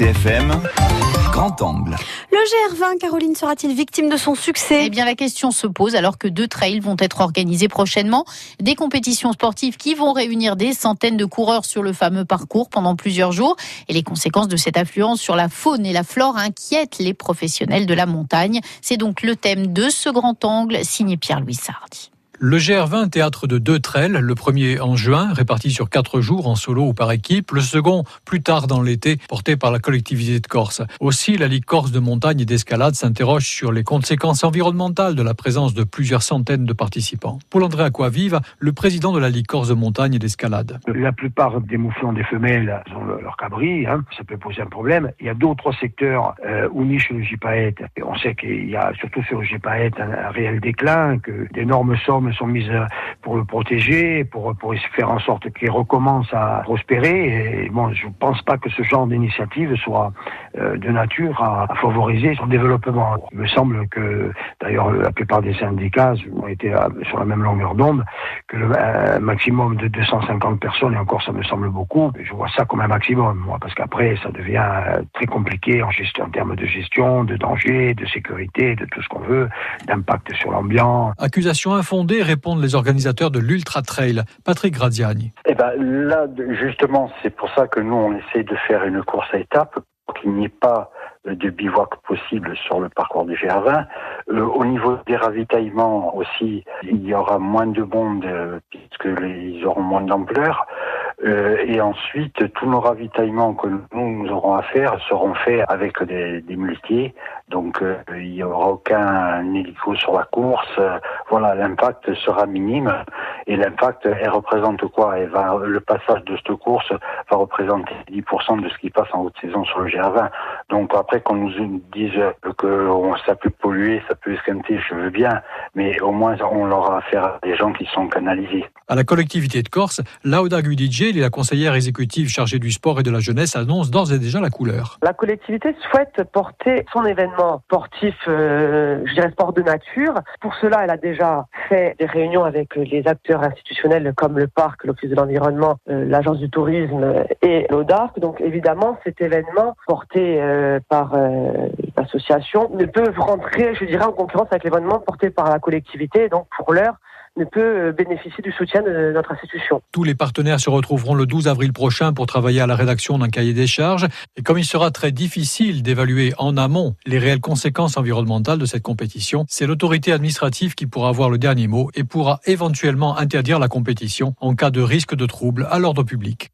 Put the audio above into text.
RCFM, grand angle. Le GR20, Caroline, sera-t-il victime de son succès? Eh bien, la question se pose alors que deux trails vont être organisés prochainement. Des compétitions sportives qui vont réunir des centaines de coureurs sur le fameux parcours pendant plusieurs jours. Et les conséquences de cette affluence sur la faune et la flore inquiètent les professionnels de la montagne. C'est donc le thème de ce grand angle signé Pierre-Louis Sardi. Le GR20, théâtre de deux trails, le premier en juin, réparti sur quatre jours en solo ou par équipe, le second plus tard dans l'été, porté par la collectivité de Corse. Aussi, la Ligue Corse de montagne et d'escalade s'interroge sur les conséquences environnementales de la présence de plusieurs centaines de participants. Paul-André Aquavive, le président de la Ligue Corse de montagne et d'escalade. La plupart des mouflons des femelles ont leur cabri, hein, ça peut poser un problème. Il y a d'autres secteurs euh, où niche le gypaète. On sait qu'il y a surtout sur le un, un réel déclin, que d'énormes sommes sont mises pour le protéger, pour, pour faire en sorte qu'il recommence à prospérer. Et bon, je ne pense pas que ce genre d'initiative soit euh, de nature à, favoriser son développement. Il me semble que, d'ailleurs, la plupart des syndicats ont été sur la même longueur d'onde, que le maximum de 250 personnes, et encore ça me semble beaucoup, je vois ça comme un maximum, moi, parce qu'après, ça devient très compliqué en, en termes de gestion, de danger, de sécurité, de tout ce qu'on veut, d'impact sur l'ambiance. Accusation infondée répondent les organisateurs de l'Ultra Trail. Patrick Graziani. Eh ben, là, justement, c'est pour ça que nous, on essaie de faire une course à étapes pour qu'il n'y ait pas de bivouac possible sur le parcours du GR20. Euh, au niveau des ravitaillements aussi, il y aura moins de monde euh, auront moins d'ampleur. Euh, et ensuite, tous nos ravitaillements que nous, nous aurons à faire seront faits avec des, des muletiers. Donc, euh, il n'y aura aucun hélico sur la course. voilà, l'impact sera minime. Et l'impact, elle représente quoi elle va, Le passage de cette course va représenter 10% de ce qui passe en haute saison sur le GR20. Donc, après qu'on nous dise que ça peut polluer, ça peut esquinter, je veux bien. Mais au moins, on aura affaire à des gens qui sont canalisés. À la collectivité de Corse, Lauda Gudidje, la conseillère exécutive chargée du sport et de la jeunesse, annonce d'ores et déjà la couleur. La collectivité souhaite porter son événement sportif, euh, je dirais sport de nature. Pour cela, elle a déjà des réunions avec les acteurs institutionnels comme le parc, l'Office de l'environnement, euh, l'Agence du tourisme et l'ODARC. Donc évidemment, cet événement porté euh, par l'association ne peut rentrer, je dirais, en concurrence avec l'événement porté par la collectivité. Donc pour l'heure, ne peut bénéficier du soutien de notre institution. Tous les partenaires se retrouveront le 12 avril prochain pour travailler à la rédaction d'un cahier des charges. Et comme il sera très difficile d'évaluer en amont les réelles conséquences environnementales de cette compétition, c'est l'autorité administrative qui pourra avoir le dernier mot et pourra éventuellement interdire la compétition en cas de risque de trouble à l'ordre public.